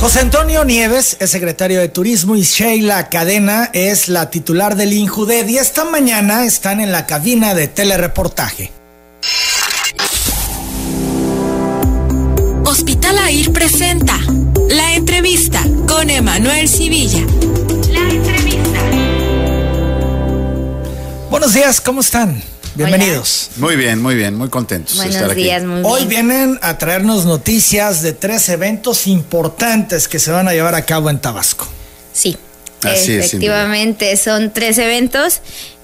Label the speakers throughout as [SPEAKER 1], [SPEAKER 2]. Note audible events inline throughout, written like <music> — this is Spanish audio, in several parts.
[SPEAKER 1] José Antonio Nieves es secretario de Turismo y Sheila Cadena es la titular del INJUDED y esta mañana están en la cabina de telereportaje.
[SPEAKER 2] Hospital AIR presenta la entrevista con Emanuel Civilla. La entrevista.
[SPEAKER 1] Buenos días, ¿cómo están? Bienvenidos.
[SPEAKER 3] Muy bien, muy bien, muy contentos
[SPEAKER 4] Buenos
[SPEAKER 3] de estar aquí.
[SPEAKER 4] días, muy
[SPEAKER 1] Hoy
[SPEAKER 4] bien.
[SPEAKER 1] vienen a traernos noticias de tres eventos importantes que se van a llevar a cabo en Tabasco.
[SPEAKER 4] Sí,
[SPEAKER 3] Así es,
[SPEAKER 4] efectivamente, son tres eventos.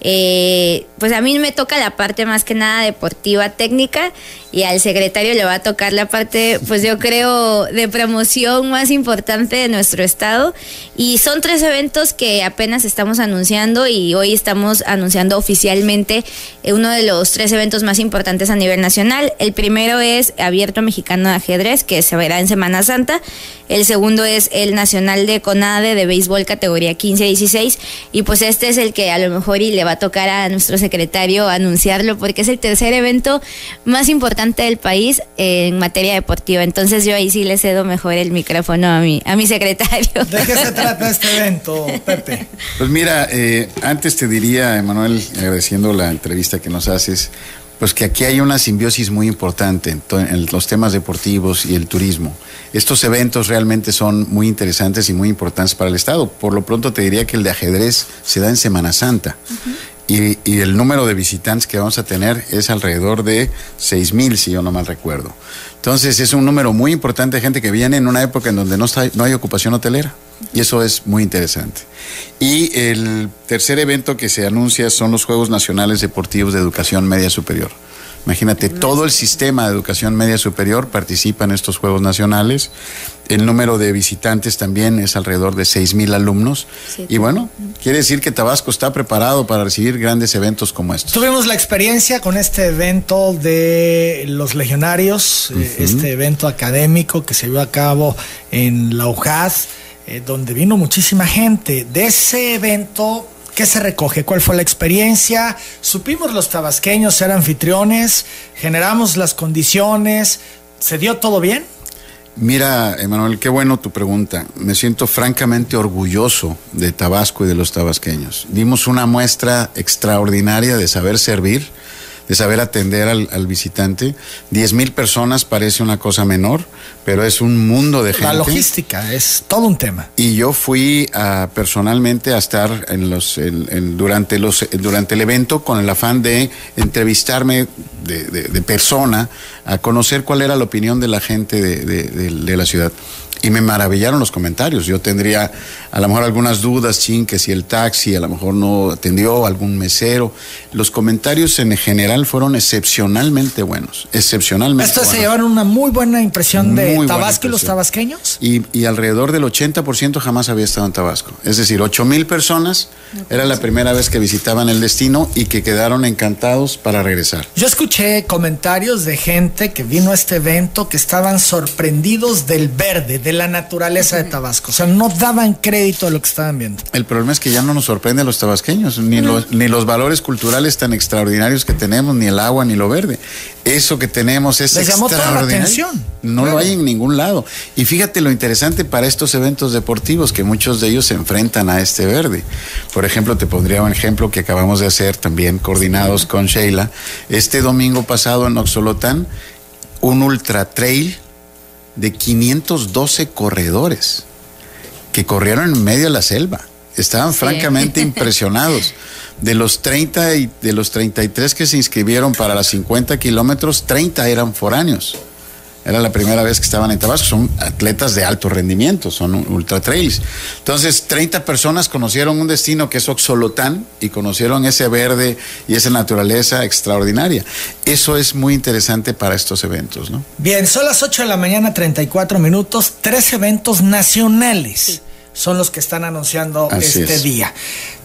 [SPEAKER 4] Eh, pues a mí me toca la parte más que nada deportiva técnica y al secretario le va a tocar la parte, pues yo creo, de promoción más importante de nuestro estado. Y son tres eventos que apenas estamos anunciando y hoy estamos anunciando oficialmente eh, uno de los tres eventos más importantes a nivel nacional. El primero es Abierto Mexicano de Ajedrez, que se verá en Semana Santa. El segundo es el Nacional de CONADE de Béisbol categoría 15-16. Y pues este es el que a lo mejor y le va a tocar a nuestro secretario anunciarlo porque es el tercer evento más importante del país en materia deportiva. Entonces yo ahí sí le cedo mejor el micrófono a mi, a mi secretario.
[SPEAKER 1] ¿De qué se trata este evento, Pepe?
[SPEAKER 3] Pues mira, eh, antes te diría, Emanuel, agradeciendo la entrevista que nos haces, pues que aquí hay una simbiosis muy importante en, los temas deportivos y el turismo. Estos eventos realmente son muy interesantes y muy importantes para el Estado. Por lo pronto te diría que el de ajedrez se da en Semana Santa. Y, y el número de visitantes que vamos a tener es alrededor de 6 mil, si yo no mal recuerdo. Entonces es un número muy importante de gente que viene en una época en donde no, no hay ocupación hotelera. Y eso es muy interesante. Y el tercer evento que se anuncia son los Juegos Nacionales Deportivos de Educación Media Superior. Imagínate, todo el sistema de educación media superior participa en estos Juegos Nacionales. El número de visitantes también es alrededor de 6 mil alumnos.
[SPEAKER 4] Sí.
[SPEAKER 3] Y bueno, quiere decir que Tabasco está preparado para recibir grandes eventos como estos.
[SPEAKER 1] Tuvimos la experiencia con este evento de los legionarios, eh, este evento académico que se llevó a cabo en la UJAD, eh, donde vino muchísima gente. De ese evento, ¿qué se recoge? ¿Cuál fue la experiencia? Supimos los tabasqueños ser anfitriones, generamos las condiciones, ¿se dio todo bien?
[SPEAKER 3] Mira, Emanuel, qué bueno tu pregunta. Me siento francamente orgulloso de Tabasco y de los tabasqueños. Dimos una muestra extraordinaria de saber servir, de saber atender al, al visitante. Diez mil personas parece una cosa menor, pero es un mundo de gente.
[SPEAKER 1] La logística es todo un tema.
[SPEAKER 3] Y yo fui a, personalmente a estar en los, en- en- durante, los, durante el evento con el afán de entrevistarme de, de- de persona, a conocer cuál era la opinión de la gente de, de- de- de la ciudad. Y me maravillaron los comentarios. Yo tendría a lo mejor algunas dudas, chin, que si el taxi a lo mejor no atendió, algún mesero. Los comentarios en general fueron excepcionalmente buenos. Excepcionalmente
[SPEAKER 1] Esto se llevaron una muy buena impresión de
[SPEAKER 3] buena
[SPEAKER 1] Tabasco y los tabasqueños.
[SPEAKER 3] Y, y alrededor del 80% jamás había estado en Tabasco. Es decir, 8 mil personas era la primera vez que visitaban el destino y que quedaron encantados para regresar.
[SPEAKER 1] Yo escuché comentarios de gente que vino a este evento que estaban sorprendidos del verde, de la naturaleza de Tabasco. O sea, no daban crédito a lo que estaban viendo.
[SPEAKER 3] El problema es que ya no nos sorprende a los tabasqueños, ni, los, ni los valores culturales tan extraordinarios que tenemos, ni el agua, ni lo verde. Eso que tenemos es
[SPEAKER 1] Les llamó toda la
[SPEAKER 3] extraordinario.
[SPEAKER 1] atención.
[SPEAKER 3] No
[SPEAKER 1] Claro.
[SPEAKER 3] lo hay en ningún lado. Y fíjate lo interesante para estos eventos deportivos, que muchos de ellos se enfrentan a este verde. Por ejemplo, te pondría un ejemplo que acabamos de hacer también coordinados con Sheila. Este domingo pasado en Oxolotán, un ultra trail de 512 corredores que corrieron en medio de la selva. Estaban
[SPEAKER 4] Sí.
[SPEAKER 3] francamente <laughs> impresionados. De los 30 y de los 33 que se inscribieron para las 50 kilómetros, 30 eran foráneos. Era la primera vez que estaban en Tabasco. Son atletas de alto rendimiento, son ultra trails. Entonces, 30 personas conocieron un destino que es Oxolotán y conocieron ese verde y esa naturaleza extraordinaria. Eso es muy interesante para estos eventos, ¿no?
[SPEAKER 1] Bien, son las 8 de la mañana, 34 minutos. Tres eventos nacionales son los que están anunciando
[SPEAKER 3] Así
[SPEAKER 1] este
[SPEAKER 3] es.
[SPEAKER 1] día.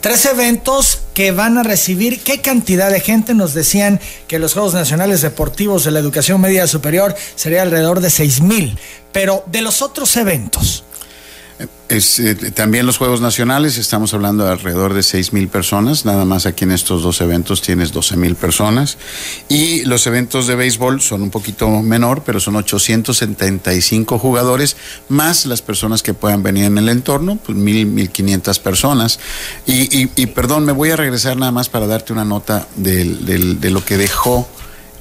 [SPEAKER 1] Tres eventos que van a recibir qué cantidad de gente. Nos decían que los Juegos Nacionales Deportivos de la Educación Media Superior sería alrededor de 6 mil. Pero de los otros eventos,
[SPEAKER 3] Es, eh, también los Juegos Nacionales, estamos hablando de alrededor de 6 mil personas, nada más aquí en estos dos eventos tienes 12 mil personas. Y los eventos de béisbol son un poquito menor, pero son 875 jugadores, más las personas que puedan venir en el entorno, pues mil, mil quinientas personas. Y, y, y, perdón, me voy a regresar nada más para darte una nota del, de lo que dejó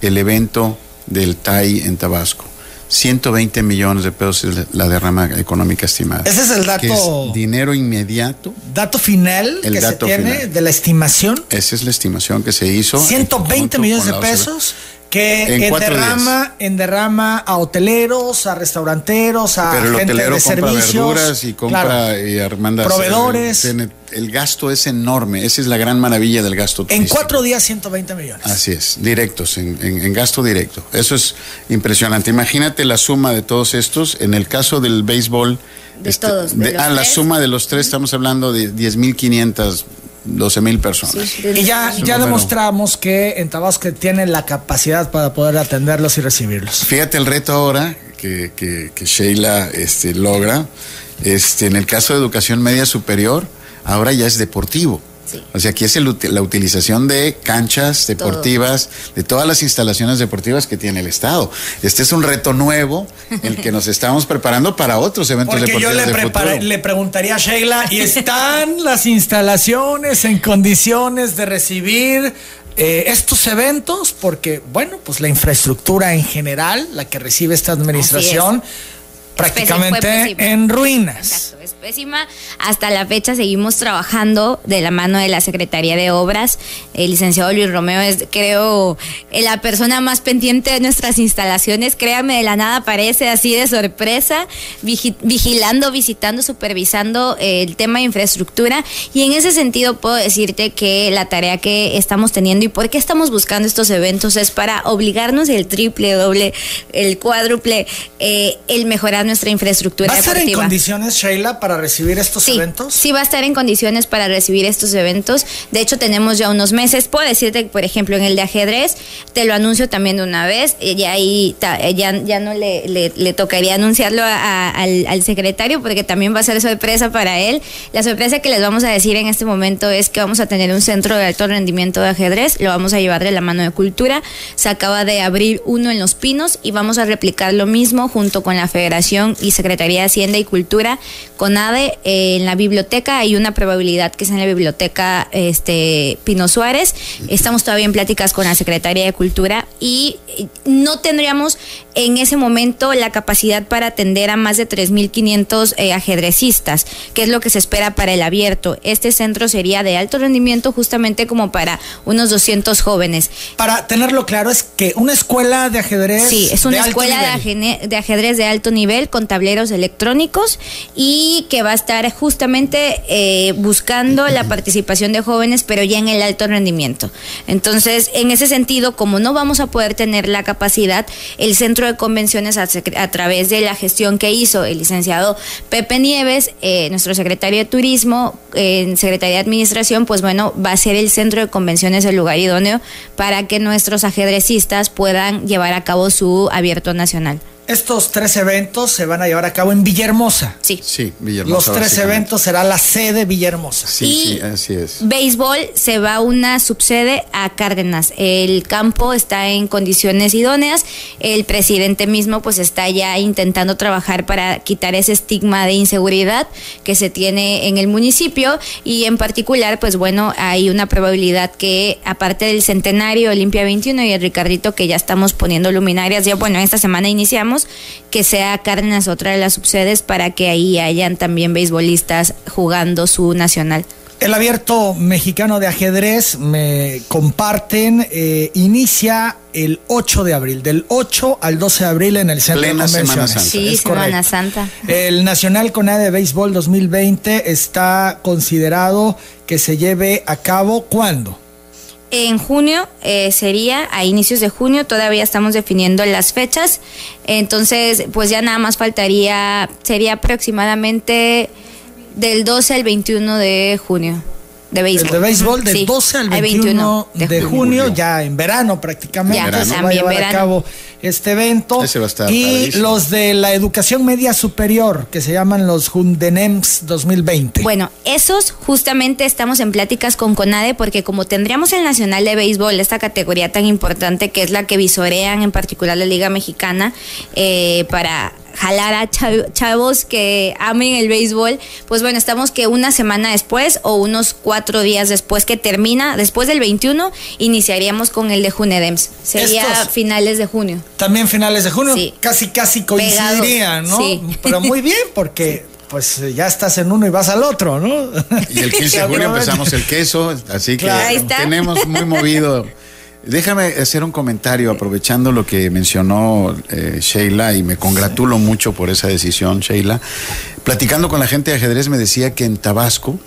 [SPEAKER 3] el evento del TAI en Tabasco. 120 millones de pesos es la derrama económica estimada.
[SPEAKER 1] Ese es el dato.
[SPEAKER 3] Es dinero inmediato.
[SPEAKER 1] Dato final
[SPEAKER 3] El
[SPEAKER 1] que
[SPEAKER 3] dato
[SPEAKER 1] se tiene
[SPEAKER 3] final.
[SPEAKER 1] de la estimación.
[SPEAKER 3] Esa es la estimación que se hizo.
[SPEAKER 1] 120
[SPEAKER 3] junto
[SPEAKER 1] millones de pesos que
[SPEAKER 3] En
[SPEAKER 1] en, derrama, en derrama a hoteleros, a restauranteros, a
[SPEAKER 3] Pero el
[SPEAKER 1] gente
[SPEAKER 3] hotelero
[SPEAKER 1] de
[SPEAKER 3] compra
[SPEAKER 1] servicios.
[SPEAKER 3] verduras y compra
[SPEAKER 1] Claro.
[SPEAKER 3] y armanda
[SPEAKER 1] Proveedores.
[SPEAKER 3] El, el gasto es enorme. Esa es la gran maravilla del gasto
[SPEAKER 1] En
[SPEAKER 3] turístico.
[SPEAKER 1] cuatro días, 120 millones.
[SPEAKER 3] Así es, directos, en, en- en gasto directo. Eso es impresionante. Imagínate la suma de todos estos. En el caso del béisbol.
[SPEAKER 4] De todos, de
[SPEAKER 3] ah, la suma de los tres, estamos hablando de 10.500, 12.000 personas.
[SPEAKER 4] Sí, de-
[SPEAKER 1] Y ya, ya demostramos que en Tabasco tiene la capacidad para poder atenderlos y recibirlos.
[SPEAKER 3] Fíjate el reto ahora que, que- que Sheila este, logra. Este, en el caso de educación media superior, ahora ya es deportivo.
[SPEAKER 4] Sí.
[SPEAKER 3] O sea, aquí es el la utilización de canchas deportivas, de todas las instalaciones deportivas que tiene el Estado. Este es un reto nuevo, el que nos estamos preparando para otros eventos
[SPEAKER 1] Porque yo
[SPEAKER 3] deportivos
[SPEAKER 1] le,
[SPEAKER 3] de
[SPEAKER 1] prepara- le preguntaría a Sheila, ¿y están las instalaciones en condiciones de recibir eh, estos eventos? Porque, bueno, pues la infraestructura en general, la que recibe esta administración,
[SPEAKER 4] pésima.
[SPEAKER 1] en ruinas.
[SPEAKER 4] Exacto, es pésima. Hasta la fecha seguimos trabajando de la mano de la Secretaría de Obras. El licenciado Luis Romeo es, creo, eh, la persona más pendiente de nuestras instalaciones. Créame, de la nada aparece así de sorpresa, vigi- vigilando, visitando, supervisando eh, el tema de infraestructura. Y en ese sentido puedo decirte que la tarea que estamos teniendo y por qué estamos buscando estos eventos es para obligarnos el triple, doble, el cuádruple, eh, el mejorar nuestra infraestructura
[SPEAKER 1] ¿Va a estar en condiciones, Sheila, para recibir estos
[SPEAKER 4] Sí,
[SPEAKER 1] eventos?
[SPEAKER 4] sí va a estar en condiciones para recibir estos eventos. De hecho, tenemos ya unos meses. Puedo decirte, que, por ejemplo, en el de ajedrez, te lo anuncio también de una vez. eh, Ya ahí eh, ya, ya no le, le- le tocaría anunciarlo a- a- al, al secretario porque también va a ser sorpresa para él. La sorpresa que les vamos a decir en este momento es que vamos a tener un centro de alto rendimiento de ajedrez. Lo vamos a llevar de la mano de cultura. Se acaba de abrir uno en Los Pinos y vamos a replicar lo mismo junto con la Federación y Secretaría de Hacienda y Cultura con ADE eh, en la biblioteca. Hay una probabilidad que sea en la biblioteca este, Pino Suárez. Estamos todavía en pláticas con la Secretaría de Cultura y eh, no tendríamos en ese momento la capacidad para atender a más de 3.500 eh, ajedrecistas, que es lo que se espera para el abierto. Este centro sería de alto rendimiento justamente como para unos 200 jóvenes.
[SPEAKER 1] Para tenerlo claro, es que una escuela de ajedrez.
[SPEAKER 4] Sí, es una
[SPEAKER 1] de
[SPEAKER 4] escuela de ajedrez de alto nivel con tableros electrónicos y que va a estar justamente eh, buscando la participación de jóvenes, pero ya en el alto rendimiento. Entonces, en ese sentido, como no vamos a poder tener la capacidad, el centro de convenciones a, través de la gestión que hizo el licenciado Pepe Nieves, eh, nuestro secretario de Turismo, eh, en Secretaría de Administración, pues bueno, va a ser el centro de convenciones el lugar idóneo para que nuestros ajedrecistas puedan llevar a cabo su abierto nacional.
[SPEAKER 1] Estos tres eventos se van a llevar a cabo en Villahermosa.
[SPEAKER 4] Sí.
[SPEAKER 3] Sí, Villahermosa.
[SPEAKER 1] Los tres eventos será la sede Villahermosa.
[SPEAKER 3] Sí,
[SPEAKER 4] Y-
[SPEAKER 3] sí, así es.
[SPEAKER 4] Béisbol se va una subsede a Cárdenas. El campo está en condiciones idóneas. El presidente mismo pues está ya intentando trabajar para quitar ese estigma de inseguridad que se tiene en el municipio y en particular pues bueno, hay una probabilidad que aparte del centenario Olimpia 21 y el Ricardito que ya estamos poniendo luminarias, ya bueno, esta semana iniciamos, que sea Cárdenas otra de las subsedes para que ahí hayan también beisbolistas jugando su nacional.
[SPEAKER 1] El abierto mexicano de ajedrez, me comparten, eh, inicia el 8 de abril, del 8 al 12 de abril en el Centro
[SPEAKER 3] Plena
[SPEAKER 1] de
[SPEAKER 3] Semana. Santa.
[SPEAKER 4] Sí,
[SPEAKER 1] Es
[SPEAKER 4] Semana
[SPEAKER 1] correcto.
[SPEAKER 4] Santa.
[SPEAKER 1] El Nacional CONADE de Béisbol 2020 está considerado que se lleve a cabo ¿cuándo?
[SPEAKER 4] En junio eh, sería, a inicios de junio, todavía estamos definiendo las fechas, entonces pues ya nada más faltaría, sería aproximadamente del 12 al 21 de junio. De béisbol.
[SPEAKER 1] El de béisbol del
[SPEAKER 4] Sí,
[SPEAKER 1] 12 al
[SPEAKER 4] hay
[SPEAKER 1] 21 de,
[SPEAKER 4] de
[SPEAKER 1] junio, ya en verano prácticamente.
[SPEAKER 4] Ya,
[SPEAKER 1] se va a
[SPEAKER 4] también
[SPEAKER 1] llevar a
[SPEAKER 4] verano.
[SPEAKER 1] cabo este evento.
[SPEAKER 3] Ese va a estar
[SPEAKER 1] y
[SPEAKER 3] padrísimo.
[SPEAKER 1] los de la educación media superior, que se llaman los Jundenems 2020.
[SPEAKER 4] Bueno, esos justamente estamos en pláticas con CONADE porque como tendríamos el Nacional de Béisbol, esta categoría tan importante que es la que visorean en particular la Liga Mexicana eh, para jalar a chav- chavos que amen el béisbol, pues bueno, estamos que una semana después o unos cuatro días después que termina, después del 21, iniciaríamos con el de Junedems. Sería
[SPEAKER 1] Estos-
[SPEAKER 4] finales de junio.
[SPEAKER 1] También finales de junio,
[SPEAKER 4] Sí.
[SPEAKER 1] casi casi coincidirían, ¿no?
[SPEAKER 4] Sí.
[SPEAKER 1] Pero muy <laughs> bien, porque pues ya estás en uno y vas al otro, ¿no?
[SPEAKER 3] Y el <laughs> 15 de julio empezamos <laughs> el queso, así que
[SPEAKER 1] Claro.
[SPEAKER 3] Tenemos muy movido. Déjame hacer un comentario aprovechando lo que mencionó eh, Sheila y me congratulo mucho por esa decisión, Sheila. Platicando con la gente de ajedrez me decía que en Tabasco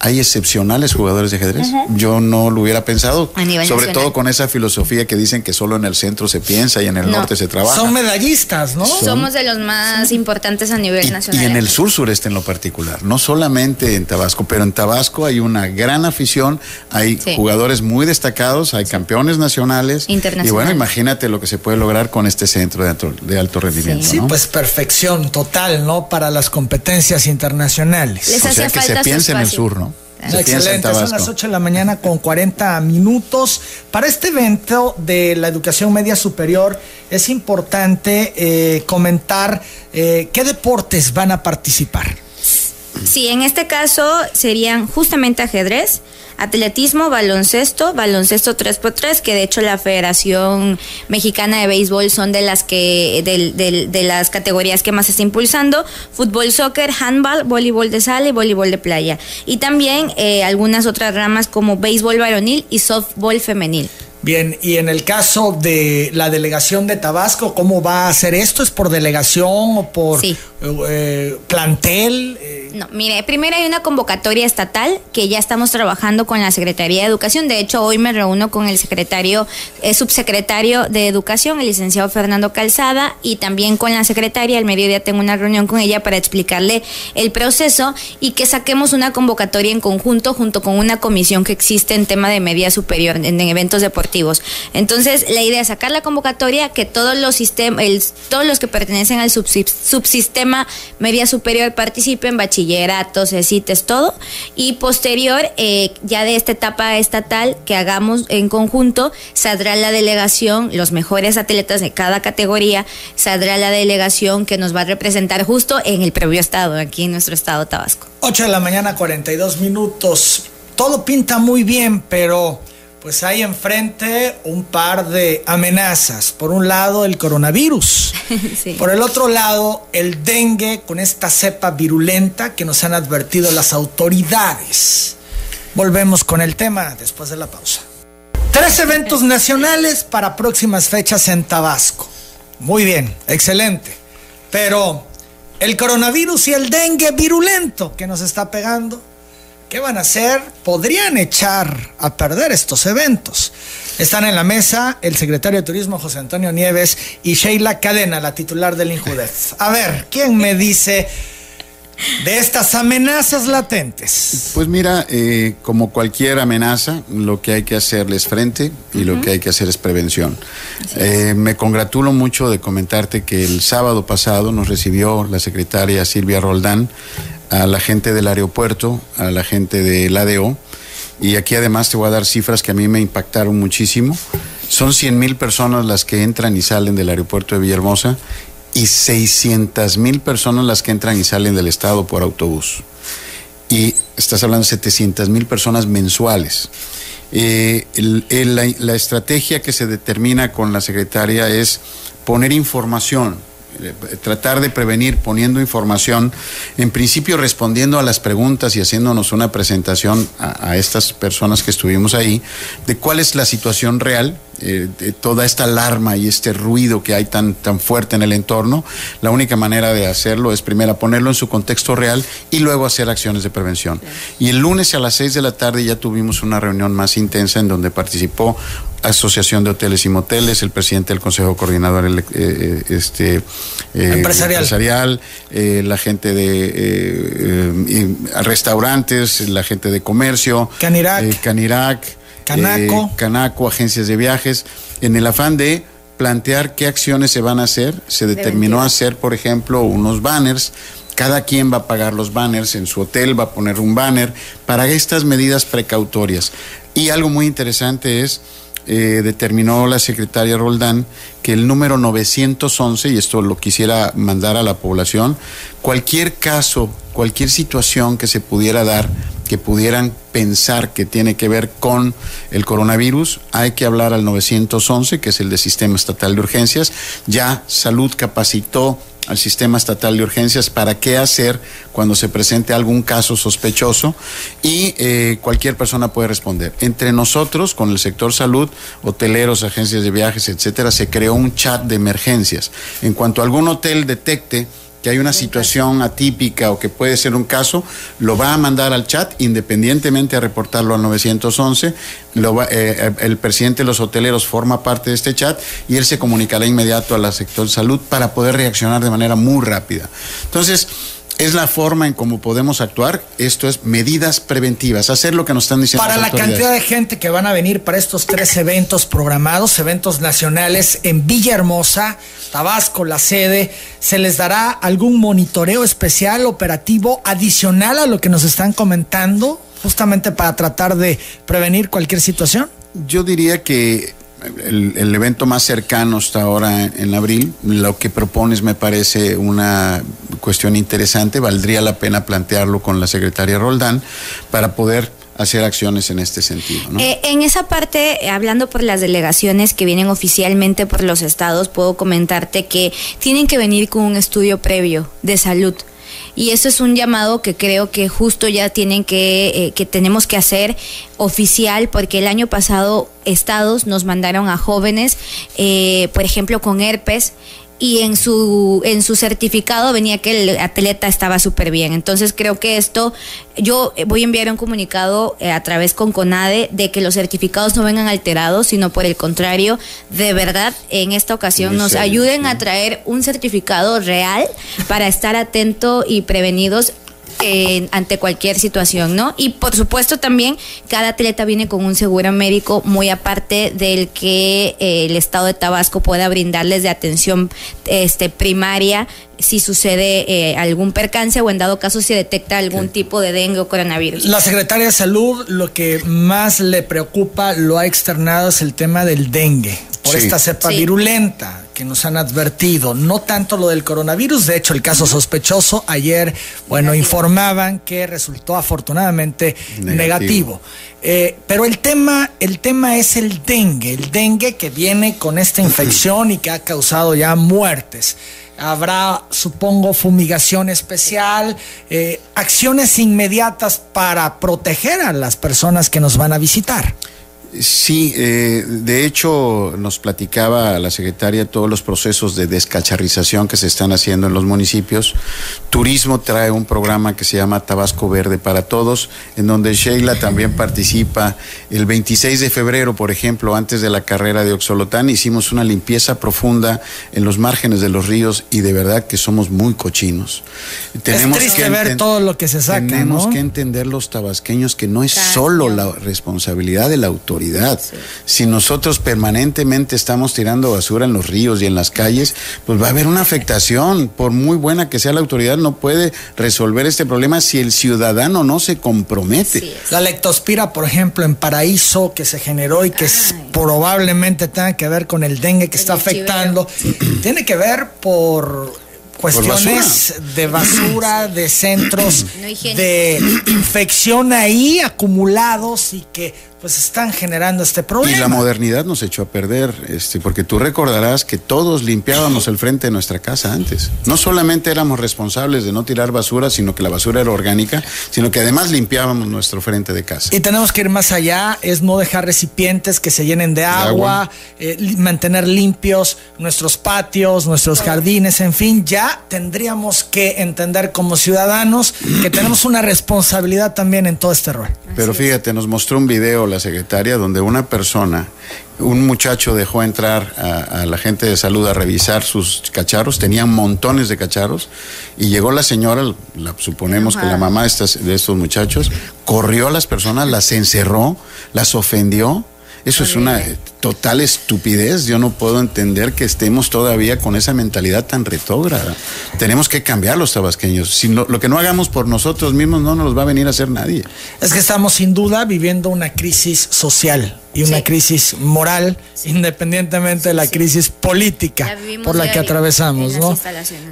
[SPEAKER 3] hay excepcionales jugadores de ajedrez. Yo no lo hubiera pensado,
[SPEAKER 4] A nivel
[SPEAKER 3] sobre
[SPEAKER 4] nacional.
[SPEAKER 3] todo con esa filosofía que dicen que solo en el centro se piensa y en el
[SPEAKER 4] No.
[SPEAKER 3] norte se trabaja.
[SPEAKER 1] Son medallistas, ¿no?
[SPEAKER 4] Somos de los más importantes a nivel
[SPEAKER 3] Y,
[SPEAKER 4] nacional.
[SPEAKER 3] y en el sur sureste en lo particular, no solamente en Tabasco, pero en Tabasco hay una gran afición, hay
[SPEAKER 4] Sí.
[SPEAKER 3] jugadores muy destacados, hay campeones nacionales.
[SPEAKER 4] Internacionales.
[SPEAKER 3] Y bueno, imagínate lo que se puede lograr con este centro de alto, de alto rendimiento.
[SPEAKER 1] Sí,
[SPEAKER 3] ¿no?
[SPEAKER 1] pues perfección total, ¿no? Para las competencias internacionales.
[SPEAKER 4] Les
[SPEAKER 3] o sea que se piensa en el
[SPEAKER 4] espacio.
[SPEAKER 3] sur, ¿no?
[SPEAKER 1] Excelente, son las 8 de la mañana con 40 minutos. Para este evento de la educación media superior es importante eh, comentar eh, qué deportes van a participar.
[SPEAKER 4] Sí, en este caso serían justamente ajedrez, atletismo, baloncesto, baloncesto 3x3, que de hecho la Federación Mexicana de Béisbol son de las que del- de las categorías que más está impulsando, fútbol, soccer, handball, voleibol de sala y voleibol de playa. Y también eh, algunas otras ramas como béisbol varonil y softball femenil.
[SPEAKER 1] Bien, y en el caso de la delegación de Tabasco, ¿cómo va a hacer esto? ¿Es por delegación o por
[SPEAKER 4] Sí.
[SPEAKER 1] eh, eh, plantel?
[SPEAKER 4] No, mire, primero hay una convocatoria estatal que ya estamos trabajando con la Secretaría de Educación. De hecho, hoy me reúno con el secretario, eh, subsecretario de Educación, el licenciado Fernando Calzada, y también con la secretaria. Al mediodía tengo una reunión con ella para explicarle el proceso y que saquemos una convocatoria en conjunto junto con una comisión que existe en tema de media superior en, en eventos deportivos. Entonces, la idea es sacar la convocatoria, que todos los sistemas, todos los que pertenecen al subsis- subsistema media superior participen, bachilleratos, CITES, todo, y posterior, eh, ya de esta etapa estatal que hagamos en conjunto, saldrá la delegación, los mejores atletas de cada categoría, saldrá la delegación que nos va a representar justo en el previo estado, aquí en nuestro estado Tabasco.
[SPEAKER 1] 8 de la mañana, 42 minutos. Todo pinta muy bien, pero pues hay enfrente un par de amenazas. Por un lado, el coronavirus. <laughs>
[SPEAKER 4] Sí.
[SPEAKER 1] Por el otro lado, el dengue con esta cepa virulenta que nos han advertido las autoridades. Volvemos con el tema después de la pausa. Tres eventos nacionales para próximas fechas en Tabasco. Muy bien, excelente. Pero el coronavirus y el dengue virulento que nos está pegando, ¿qué van a hacer? Podrían echar a perder estos eventos. Están en la mesa el secretario de Turismo José Antonio Nieves y Sheila Cadena, la titular del INJUDEF. A ver, ¿quién me dice de estas amenazas latentes?
[SPEAKER 3] Pues mira, eh, como cualquier amenaza, lo que hay que hacerles frente y lo que hay que hacer es prevención. Eh, me congratulo mucho de comentarte que el sábado pasado nos recibió la secretaria Silvia Roldán a la gente del aeropuerto, a la gente del ADO, y aquí además te voy a dar cifras que a mí me impactaron muchísimo. Son 100 mil personas las que entran y salen del aeropuerto de Villahermosa y 600 mil personas las que entran y salen del estado por autobús y estás hablando de 700 mil personas mensuales. Eh, la, la estrategia que se determina con la secretaria es poner información, eh, tratar de prevenir poniendo información, en principio respondiendo a las preguntas y haciéndonos una presentación a estas personas que estuvimos ahí de cuál es la situación real eh, toda esta alarma y este ruido que hay tan, tan fuerte en el entorno, la única manera de hacerlo es primero ponerlo en su contexto real y luego hacer acciones de prevención. Y el lunes a las 6 de la tarde ya tuvimos una reunión más intensa en donde participó Asociación de Hoteles y Moteles, el presidente del Consejo Coordinador eh, eh, este, empresarial, la gente de restaurantes, la gente de comercio,
[SPEAKER 1] Canirac,
[SPEAKER 3] Canirac
[SPEAKER 1] Canaco.
[SPEAKER 3] Eh, Canaco, agencias de viajes, en el afán de plantear qué acciones se van a hacer. Se determinó hacer, por ejemplo, unos banners. Cada quien va a pagar los banners, en su hotel va a poner un banner para estas medidas precautorias. Y algo muy interesante es, eh, determinó la secretaria Roldán que el número 911, y esto lo quisiera mandar a la población, cualquier caso, cualquier situación que se pudiera dar que pudieran pensar que tiene que ver con el coronavirus, hay que hablar al 911, que es el de Sistema Estatal de Urgencias. Ya Salud capacitó al Sistema Estatal de Urgencias para qué hacer cuando se presente algún caso sospechoso y eh, cualquier persona puede responder. Entre nosotros, con el sector salud, hoteleros, agencias de viajes, etcétera, se creó un chat de emergencias. En cuanto algún hotel detecte que hay una situación atípica o que puede ser un caso, lo va a mandar al chat independientemente a reportarlo al 911. Lo va, eh, el presidente de los hoteleros forma parte de este chat y él se comunicará inmediato a la sector salud para poder reaccionar de manera muy rápida. Entonces, es la forma en cómo podemos actuar. Esto es medidas preventivas, hacer lo que nos están diciendo.
[SPEAKER 1] Para la cantidad de gente que van a venir para estos tres eventos programados, eventos nacionales en Villahermosa, Tabasco, la sede, ¿se les dará algún monitoreo especial, operativo, adicional a lo que nos están comentando, justamente para tratar de prevenir cualquier situación?
[SPEAKER 3] Yo diría que el, evento más cercano hasta ahora en, abril. Lo que propones me parece una cuestión interesante. Valdría la pena plantearlo con la secretaria Roldán para poder hacer acciones en este sentido.
[SPEAKER 4] Eh, en esa parte, hablando por las delegaciones que vienen oficialmente por los estados, puedo comentarte que tienen que venir con un estudio previo de salud y eso es un llamado que creo que justo ya tienen que, eh, que tenemos que hacer oficial, porque el año pasado estados nos mandaron a jóvenes, eh, por ejemplo, con herpes, y en su en su certificado venía que el atleta estaba súper bien. Entonces creo que esto, yo voy a enviar un comunicado eh, a través con CONADE de que los certificados no vengan alterados, sino por el contrario, de verdad en esta ocasión nos ayuden a traer un certificado real para estar atento y prevenidos ante cualquier situación, ¿no? Y por supuesto también cada atleta viene con un seguro médico muy aparte del que eh, el estado de Tabasco pueda brindarles de atención este, primaria si sucede eh, algún percance o en dado caso si detecta algún tipo de dengue o coronavirus.
[SPEAKER 1] La secretaria de Salud lo que más le preocupa, lo ha externado, es el tema del dengue por esta cepa virulenta que nos han advertido, no tanto lo del coronavirus, de hecho el caso sospechoso ayer, bueno, informaban que resultó afortunadamente negativo. Eh, pero el tema, el tema es el dengue, el dengue que viene con esta infección y que ha causado ya muertes. Habrá, supongo, fumigación especial, eh, acciones inmediatas para proteger a las personas que nos van a visitar.
[SPEAKER 3] Sí, eh, de hecho nos platicaba la secretaria todos los procesos de descacharrización que se están haciendo en los municipios. Turismo trae un programa que se llama Tabasco Verde para Todos, en donde Sheila también participa. El 26 de febrero, por ejemplo, antes de la carrera de Oxolotán, hicimos una limpieza profunda en los márgenes de los ríos y de verdad que somos muy cochinos.
[SPEAKER 1] Tenemos es que ver todo lo que se saca.
[SPEAKER 3] Tenemos que entender los tabasqueños que no es solo la responsabilidad si nosotros permanentemente estamos tirando basura en los ríos y en las calles, pues va a haber una afectación. Por muy buena que sea la autoridad, no puede resolver este problema si el ciudadano no se compromete.
[SPEAKER 1] la lectospira, por ejemplo, en Paraíso, que se generó y que probablemente tenga que ver con el dengue que está afectando, tiene que ver por cuestiones de basura, de centros de infección ahí acumulados y que pues están generando este problema.
[SPEAKER 3] Y la modernidad nos echó a perder, este, porque tú recordarás que todos limpiábamos el frente de nuestra casa antes. No solamente éramos responsables de no tirar basura, sino que la basura era orgánica, sino que además limpiábamos nuestro frente de casa.
[SPEAKER 1] Y tenemos que ir más allá, es no dejar recipientes que se llenen de agua, de agua. Eh, mantener limpios nuestros patios, nuestros jardines, en fin, ya tendríamos que entender como ciudadanos que tenemos una responsabilidad también en todo este rol.
[SPEAKER 3] Pero fíjate, nos mostró un video la secretaria donde una persona, un muchacho dejó entrar a, la gente de salud a revisar sus cacharros, tenían montones de cacharros, y llegó la señora, la, suponemos que la mamá de, estas, de estos muchachos, corrió a las personas, las encerró, las ofendió. Eso es una total estupidez. Yo no puedo entender que estemos todavía con esa mentalidad tan retrógrada. Tenemos que cambiar los tabasqueños. Si lo que no hagamos por nosotros mismos no nos va a venir a hacer nadie.
[SPEAKER 1] Es que estamos sin duda viviendo una crisis social y una crisis moral, independientemente de la crisis política por la que atravesamos, ¿no?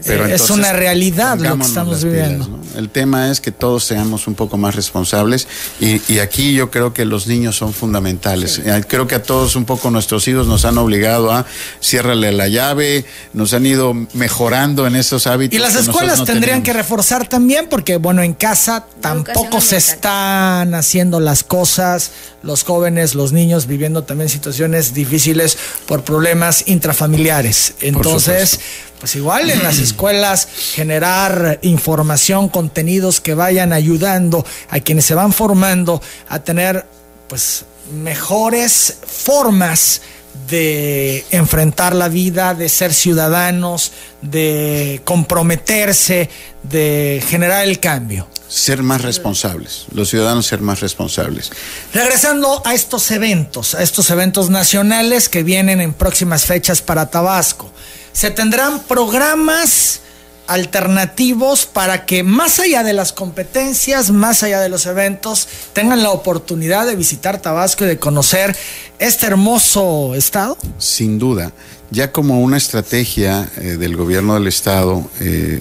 [SPEAKER 1] Pero es una realidad lo que estamos viviendo.
[SPEAKER 3] El tema es que todos seamos un poco más responsables y, y aquí yo creo que los niños son fundamentales. Eh, creo que a todos un poco con nuestros hijos nos han obligado a ciérrale la llave, nos han ido mejorando en esos hábitos.
[SPEAKER 1] Y las escuelas tendrían que reforzar también porque, bueno, en casa tampoco se están haciendo las cosas, los jóvenes, los niños viviendo también situaciones difíciles por problemas intrafamiliares. Entonces, pues igual en las <clears throat> escuelas generar información, contenidos que vayan ayudando a quienes se van formando a tener pues mejores formas de enfrentar la vida, de ser ciudadanos, de comprometerse, de generar el cambio.
[SPEAKER 3] Ser más responsables, los ciudadanos ser más responsables.
[SPEAKER 1] Regresando a estos eventos, a estos eventos nacionales que vienen en próximas fechas para Tabasco, se tendrán programas alternativos para que más allá de las competencias, más allá de los eventos, tengan la oportunidad de visitar Tabasco y de conocer este hermoso estado?
[SPEAKER 3] Sin duda ya como una estrategia eh, del gobierno del estado, eh,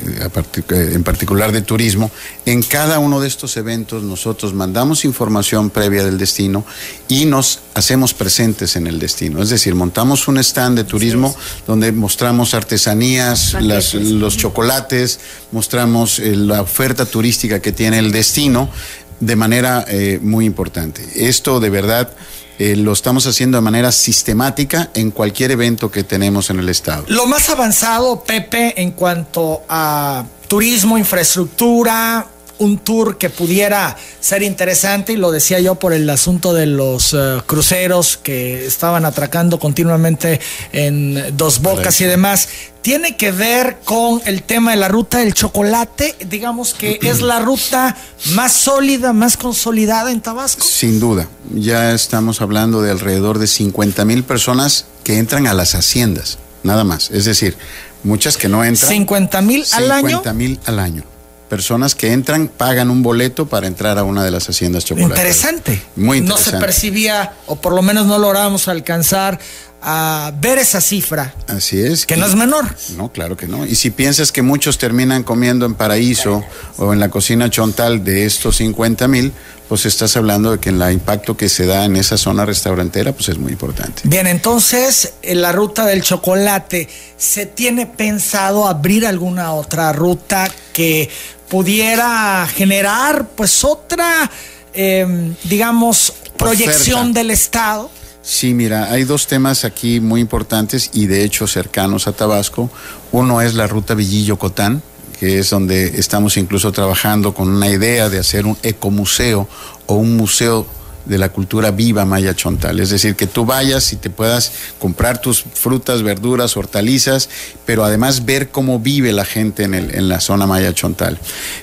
[SPEAKER 3] eh, en particular de turismo, en cada uno de estos eventos nosotros mandamos información previa del destino y nos hacemos presentes en el destino. Es decir, montamos un stand de turismo donde mostramos artesanías, los chocolates, mostramos la oferta turística que tiene el destino de manera muy importante. Esto de verdad eh, lo estamos haciendo de manera sistemática en cualquier evento que tenemos en el Estado.
[SPEAKER 1] Lo más avanzado, Pepe, en cuanto a turismo, infraestructura, un tour que pudiera ser interesante y lo decía yo por el asunto de los eh, cruceros que estaban atracando continuamente en Dos Bocas y demás. Tiene que ver con el tema de la ruta del chocolate, digamos que <clears throat> es la ruta más sólida, más consolidada en Tabasco.
[SPEAKER 3] Sin duda, ya estamos hablando de alrededor de 50 mil personas que entran a las haciendas, nada más. Es decir, muchas que no entran.
[SPEAKER 1] 50 mil al año.
[SPEAKER 3] 50 mil al año personas que entran pagan un boleto para entrar a una de las haciendas chocolateras.
[SPEAKER 1] Interesante. Muy interesante. No se percibía, o por lo menos no lográbamos alcanzar a ver esa cifra.
[SPEAKER 3] Así es.
[SPEAKER 1] Que no es menor.
[SPEAKER 3] No, claro que no. Y si piensas que muchos terminan comiendo en Paraíso o en la cocina chontal de estos 50 mil, pues estás hablando de que el impacto que se da en esa zona restaurantera, pues es muy importante.
[SPEAKER 1] Bien, entonces, en la ruta del chocolate, ¿se tiene pensado abrir alguna otra ruta que pudiera generar, pues, otra, em, digamos, proyección del Estado?
[SPEAKER 3] Sí, mira, hay dos temas aquí muy importantes y de hecho cercanos a Tabasco. Uno es la ruta Villillo-Cotán, que es donde estamos incluso trabajando con una idea de hacer un ecomuseo o un museo de la cultura viva maya chontal. Es decir, que tú vayas y te puedas comprar tus frutas, verduras, hortalizas, pero además ver cómo vive la gente en, el, en la zona maya chontal.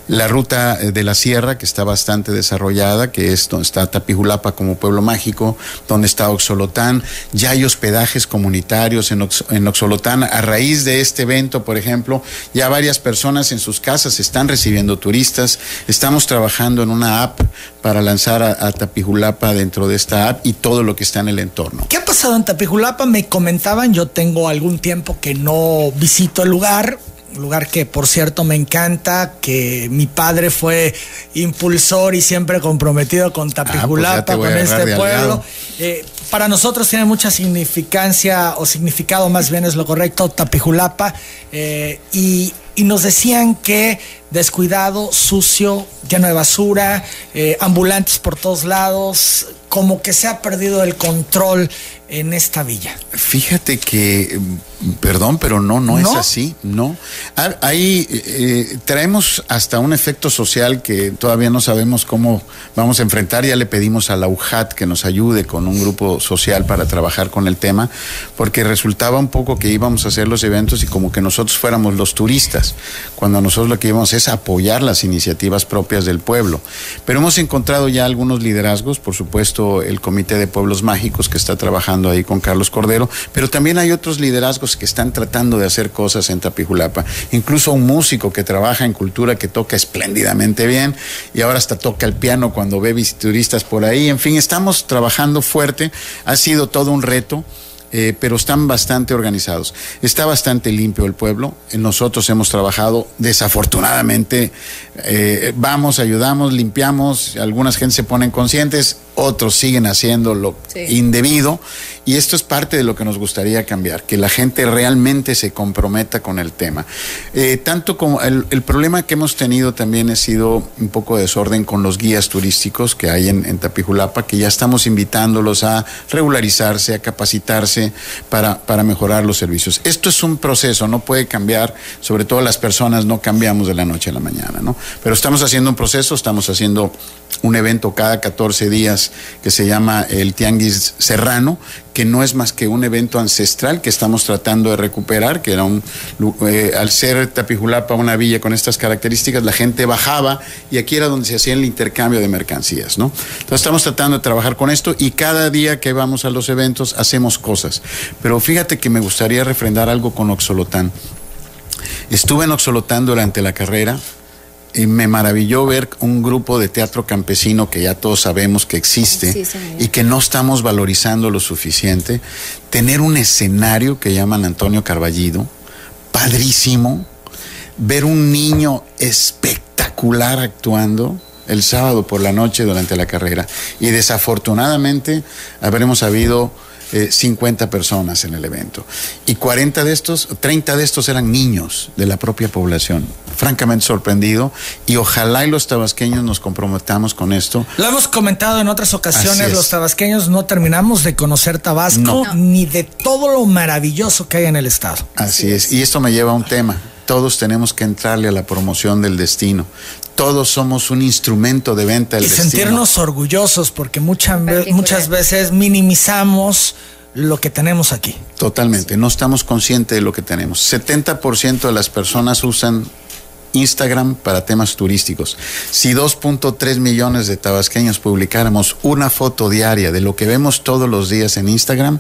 [SPEAKER 3] La ruta eh, de la sierra, que está bastante desarrollada, que es donde está Tapijulapa como pueblo mágico, donde está Oxolotán. Ya hay hospedajes comunitarios en, en Oxolotán. A raíz de este evento, por ejemplo, ya varias personas en sus casas están recibiendo turistas. Estamos trabajando en una app para lanzar a, a Tapijulapa dentro de esta app y todo lo que está en el entorno.
[SPEAKER 1] ¿Qué ha pasado en Tapijulapa? Me comentaban, yo tengo algún tiempo que no visito el lugar, lugar que por cierto me encanta, que mi padre fue impulsor y siempre comprometido con Tapijulapa,
[SPEAKER 3] Ah, pues voy
[SPEAKER 1] con este pueblo. Eh, para nosotros tiene mucha significancia o significado más bien es lo correcto, Tapijulapa, eh, y, y nos decían que descuidado, sucio, lleno de basura, eh, ambulantes por todos lados, como que se ha perdido el control en esta villa.
[SPEAKER 3] Fíjate que, mm, perdón, pero no, no, es
[SPEAKER 1] ¿No?
[SPEAKER 3] así, no. Ah, Ahí eh, traemos hasta un efecto social que todavía no sabemos cómo vamos a enfrentar. Ya le pedimos a la UJAT que nos ayude con un grupo social para trabajar con el tema, porque resultaba un poco que íbamos a hacer los eventos y como que nosotros fuéramos los turistas, cuando nosotros lo que íbamos es apoyar las iniciativas propias del pueblo. Pero hemos encontrado ya algunos liderazgos, por supuesto el Comité de Pueblos Mágicos que está trabajando ahí con Carlos Cordero, pero también hay otros liderazgos que están tratando de hacer cosas en Tapijulapa. Incluso un músico que trabaja en cultura que toca espléndidamente bien y ahora hasta toca el piano cuando ve turistas por ahí. En fin, estamos trabajando fuerte. Ha sido todo un reto. Eh, pero están bastante organizados. Está bastante limpio el pueblo. Nosotros hemos trabajado, desafortunadamente, eh, vamos, ayudamos, limpiamos, algunas gentes se ponen conscientes, otros siguen haciendo lo
[SPEAKER 4] Sí.
[SPEAKER 3] indebido y esto es parte de lo que nos gustaría cambiar, que la gente realmente se comprometa con el tema. Eh, tanto como el, el problema que hemos tenido también ha sido un poco de desorden con los guías turísticos que hay en, en Tapijulapa, que ya estamos invitándolos a regularizarse, a capacitarse para, para mejorar los servicios. Esto es un proceso, no puede cambiar, sobre todo las personas no cambiamos de la noche a la mañana, ¿no? Pero estamos haciendo un proceso, estamos haciendo un evento cada 14 días que se llama el Tianguis Serrano, que no es más que un evento ancestral que estamos tratando de recuperar, que era un, eh, al ser Tapijulapa una villa con estas características, la gente bajaba y aquí era donde se hacía el intercambio de mercancías, ¿no? Entonces estamos tratando de trabajar con esto y cada día que vamos a los eventos hacemos cosas. Pero fíjate que me gustaría refrendar algo con Oxolotán. Estuve en Oxolotán durante la carrera y me maravilló ver un grupo de teatro campesino que ya todos sabemos que existe
[SPEAKER 4] Sí,
[SPEAKER 3] y que no estamos valorizando lo suficiente. Tener un escenario que llaman Antonio Carballido, padrísimo. Ver un niño espectacular actuando el sábado por la noche durante la carrera. Y desafortunadamente habremos habido eh, 50 personas en el evento. Y 40 de estos, 30 de estos eran niños de la propia población. Francamente sorprendido. Y ojalá y los tabasqueños nos comprometamos con esto.
[SPEAKER 1] Lo hemos comentado en otras ocasiones,
[SPEAKER 3] es.
[SPEAKER 1] los tabasqueños no terminamos de conocer Tabasco
[SPEAKER 3] No.
[SPEAKER 1] ni de todo lo maravilloso que hay en el estado.
[SPEAKER 3] Así es. Y esto me lleva a un tema. Todos tenemos que entrarle a la promoción del destino. Todos somos un instrumento de venta del
[SPEAKER 1] Y
[SPEAKER 3] destino.
[SPEAKER 1] sentirnos orgullosos porque muchas veces minimizamos lo que tenemos aquí.
[SPEAKER 3] Totalmente, no estamos conscientes de lo que tenemos. 70% de las personas usan Instagram para temas turísticos. Si 2.3 millones de tabasqueños publicáramos una foto diaria de lo que vemos todos los días en Instagram,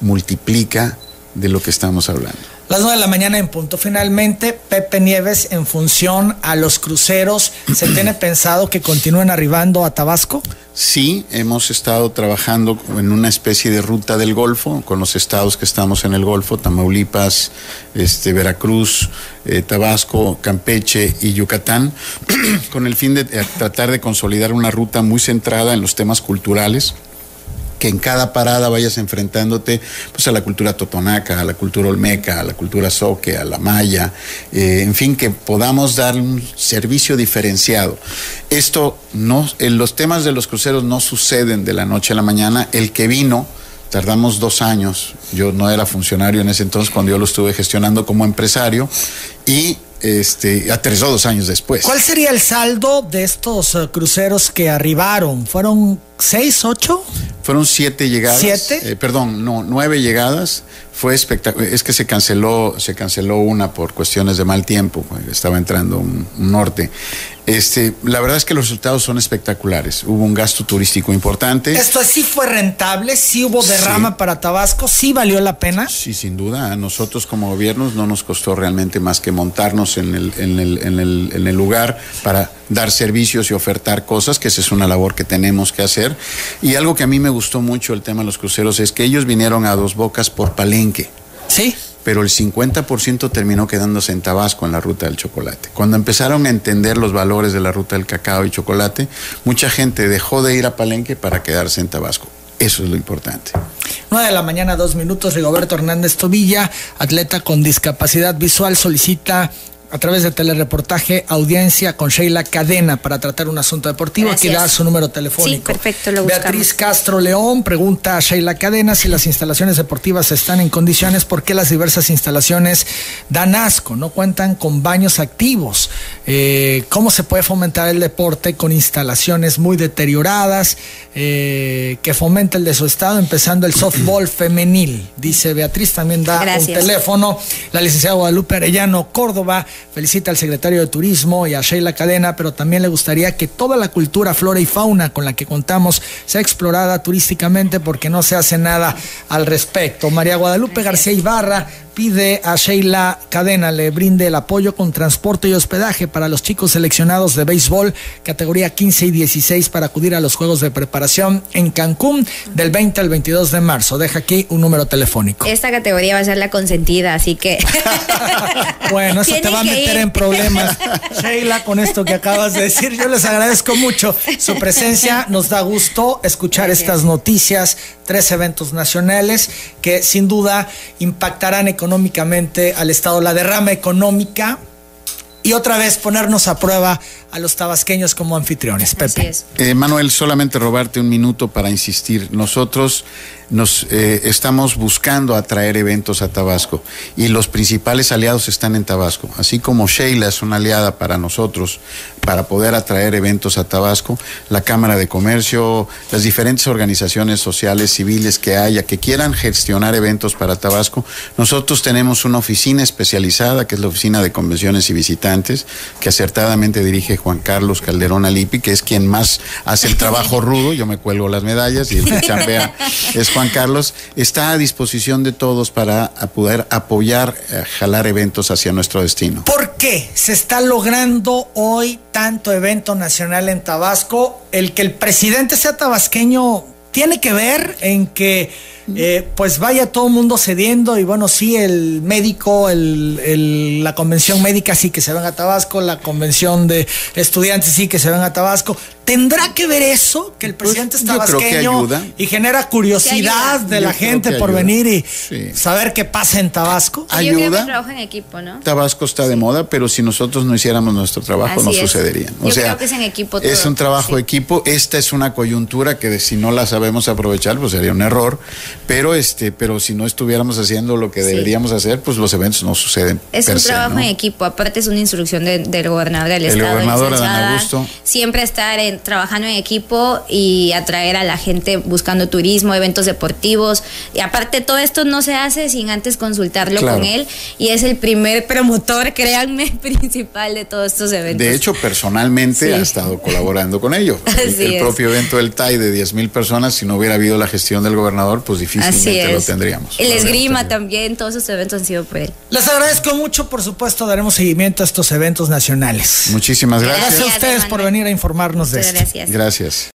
[SPEAKER 3] multiplica de lo que estamos hablando.
[SPEAKER 1] Las 9 de la mañana en punto. Finalmente, Pepe Nieves, en función a los cruceros, ¿se <clears throat> tiene pensado que continúen arribando a Tabasco?
[SPEAKER 3] Sí, hemos estado trabajando en una especie de ruta del Golfo con los estados que estamos en el Golfo, Tamaulipas, este, Veracruz, eh, Tabasco, Campeche y Yucatán, <clears throat> con el fin de eh, tratar de consolidar una ruta muy centrada en los temas culturales que en cada parada vayas enfrentándote pues a la cultura totonaca, a la cultura olmeca, a la cultura soque, a la maya, eh, en fin, que podamos dar un servicio diferenciado. Esto no, en los temas de los cruceros no suceden de la noche a la mañana. El que vino, tardamos dos años. Yo no era funcionario en ese entonces cuando yo lo estuve gestionando como empresario y este aterrizó dos años después.
[SPEAKER 1] ¿Cuál sería el saldo de estos eh, cruceros que arribaron? ¿Fueron seis, ocho?
[SPEAKER 3] Fueron siete llegadas.
[SPEAKER 1] ¿Siete?
[SPEAKER 3] Eh, perdón, no, nueve llegadas. Fue espectacular. Es que se canceló, se canceló una por cuestiones de mal tiempo. pues, Estaba entrando un, un norte. Este, la verdad es que los resultados son espectaculares. Hubo un gasto turístico importante.
[SPEAKER 1] Esto sí fue rentable, sí hubo derrama
[SPEAKER 3] Sí.
[SPEAKER 1] para Tabasco, sí valió la pena.
[SPEAKER 3] Sí, sin duda. A nosotros como gobiernos no nos costó realmente más que montarnos en el, en el, en el, en el lugar para dar servicios y ofertar cosas, que esa es una labor que tenemos que hacer. Y algo que a mí me gustó mucho el tema de los cruceros es que ellos vinieron a dos bocas por palenque.
[SPEAKER 1] Sí.
[SPEAKER 3] Pero el 50% terminó quedándose en Tabasco en la ruta del chocolate. Cuando empezaron a entender los valores de la ruta del cacao y chocolate, mucha gente dejó de ir a Palenque para quedarse en Tabasco. Eso es lo importante.
[SPEAKER 1] 9 de la mañana, dos minutos. Rigoberto Hernández Tobilla, atleta con discapacidad visual, solicita a través de telereportaje audiencia con Sheila Cadena para tratar un asunto deportivo. Aquí da su número telefónico.
[SPEAKER 4] Sí, perfecto, lo
[SPEAKER 1] Beatriz Castro León pregunta a Sheila Cadena si las instalaciones deportivas están en condiciones, porque las diversas instalaciones dan asco, no cuentan con baños activos. Eh, ¿Cómo se puede fomentar el deporte con instalaciones muy deterioradas eh, que fomenta el de su estado, empezando el softball femenil? Dice Beatriz, también da un teléfono. La licenciada Guadalupe Arellano Córdoba felicita al secretario de Turismo y a Sheila Cadena, pero también le gustaría que toda la cultura, flora y fauna con la que contamos sea explorada turísticamente porque no se hace nada al respecto. María Guadalupe García Ibarra pide a Sheila Cadena le brinde el apoyo con transporte y hospedaje para los chicos seleccionados de béisbol categoría 15 y 16 para acudir a los Juegos de Preparación en Cancún del 20 al 22 de marzo. Deja aquí un número telefónico.
[SPEAKER 4] Esta categoría va a ser la consentida, así que... <laughs>
[SPEAKER 1] bueno, eso te va a meter en problemas. <laughs> Sheila, con esto que acabas de decir, yo les agradezco mucho su presencia. Nos da gusto escuchar estas noticias, tres eventos nacionales que sin duda impactarán económicamente económicamente al Estado, la derrama económica y otra vez ponernos a prueba a los tabasqueños como anfitriones. Pepe.
[SPEAKER 3] Eh, Manuel, solamente robarte un minuto para insistir. Nosotros nos eh, estamos buscando atraer eventos a Tabasco y los principales aliados están en Tabasco. Así como Sheila es una aliada para nosotros para poder atraer eventos a Tabasco, la Cámara de Comercio, las diferentes organizaciones sociales, civiles que haya, que quieran gestionar eventos para Tabasco, nosotros tenemos una oficina especializada, que es la Oficina de Convenciones y Visitantes, que acertadamente dirige Juan Carlos Calderón Alipi, que es quien más hace el trabajo rudo, yo me cuelgo las medallas y el que es Juan Carlos, está a disposición de todos para poder apoyar, eh, jalar eventos hacia nuestro destino.
[SPEAKER 1] ¿Por qué se está logrando hoy tanto evento nacional en Tabasco? El que el presidente sea tabasqueño tiene que ver en que eh, pues vaya todo el mundo cediendo y bueno, sí, el médico, el, la convención médica sí que se venga a Tabasco, la convención de estudiantes sí que se venga a Tabasco. ¿Tendrá que ver eso? Que el pues, presidente es tabasqueño y genera curiosidad de la gente por venir y saber qué pasa en Tabasco.
[SPEAKER 3] ayuda.
[SPEAKER 4] trabajo en equipo, ¿no?
[SPEAKER 3] Tabasco está de moda, pero si nosotros no hiciéramos nuestro trabajo no sucedería. O sea,
[SPEAKER 4] creo que es en equipo.
[SPEAKER 3] Es un trabajo equipo. Esta es una coyuntura que si no la sabemos aprovechar, pues sería un error pero este, pero si no estuviéramos haciendo lo que deberíamos hacer, pues los eventos no suceden.
[SPEAKER 4] Es un trabajo en equipo, aparte es una instrucción del gobernador del
[SPEAKER 3] el
[SPEAKER 4] estado.
[SPEAKER 3] Gobernador Adán Augusto.
[SPEAKER 4] Siempre estar trabajando en equipo y atraer a la gente buscando turismo, eventos deportivos. Y aparte todo esto no se hace sin antes consultarlo con él. Y es el primer promotor, <laughs> créanme, <laughs> principal de todos estos eventos.
[SPEAKER 3] De hecho, personalmente ha estado colaborando con ello. <laughs> El, propio evento del TAI de 10 mil personas, si no hubiera habido la gestión del gobernador, pues difícilmente lo tendríamos.
[SPEAKER 4] El esgrima también, todos esos eventos han sido por él.
[SPEAKER 1] Les agradezco mucho, por supuesto, daremos seguimiento a estos eventos nacionales.
[SPEAKER 3] Muchísimas gracias.
[SPEAKER 1] Gracias, a ustedes por venir a informarnos de esto.
[SPEAKER 4] Gracias.
[SPEAKER 3] Gracias.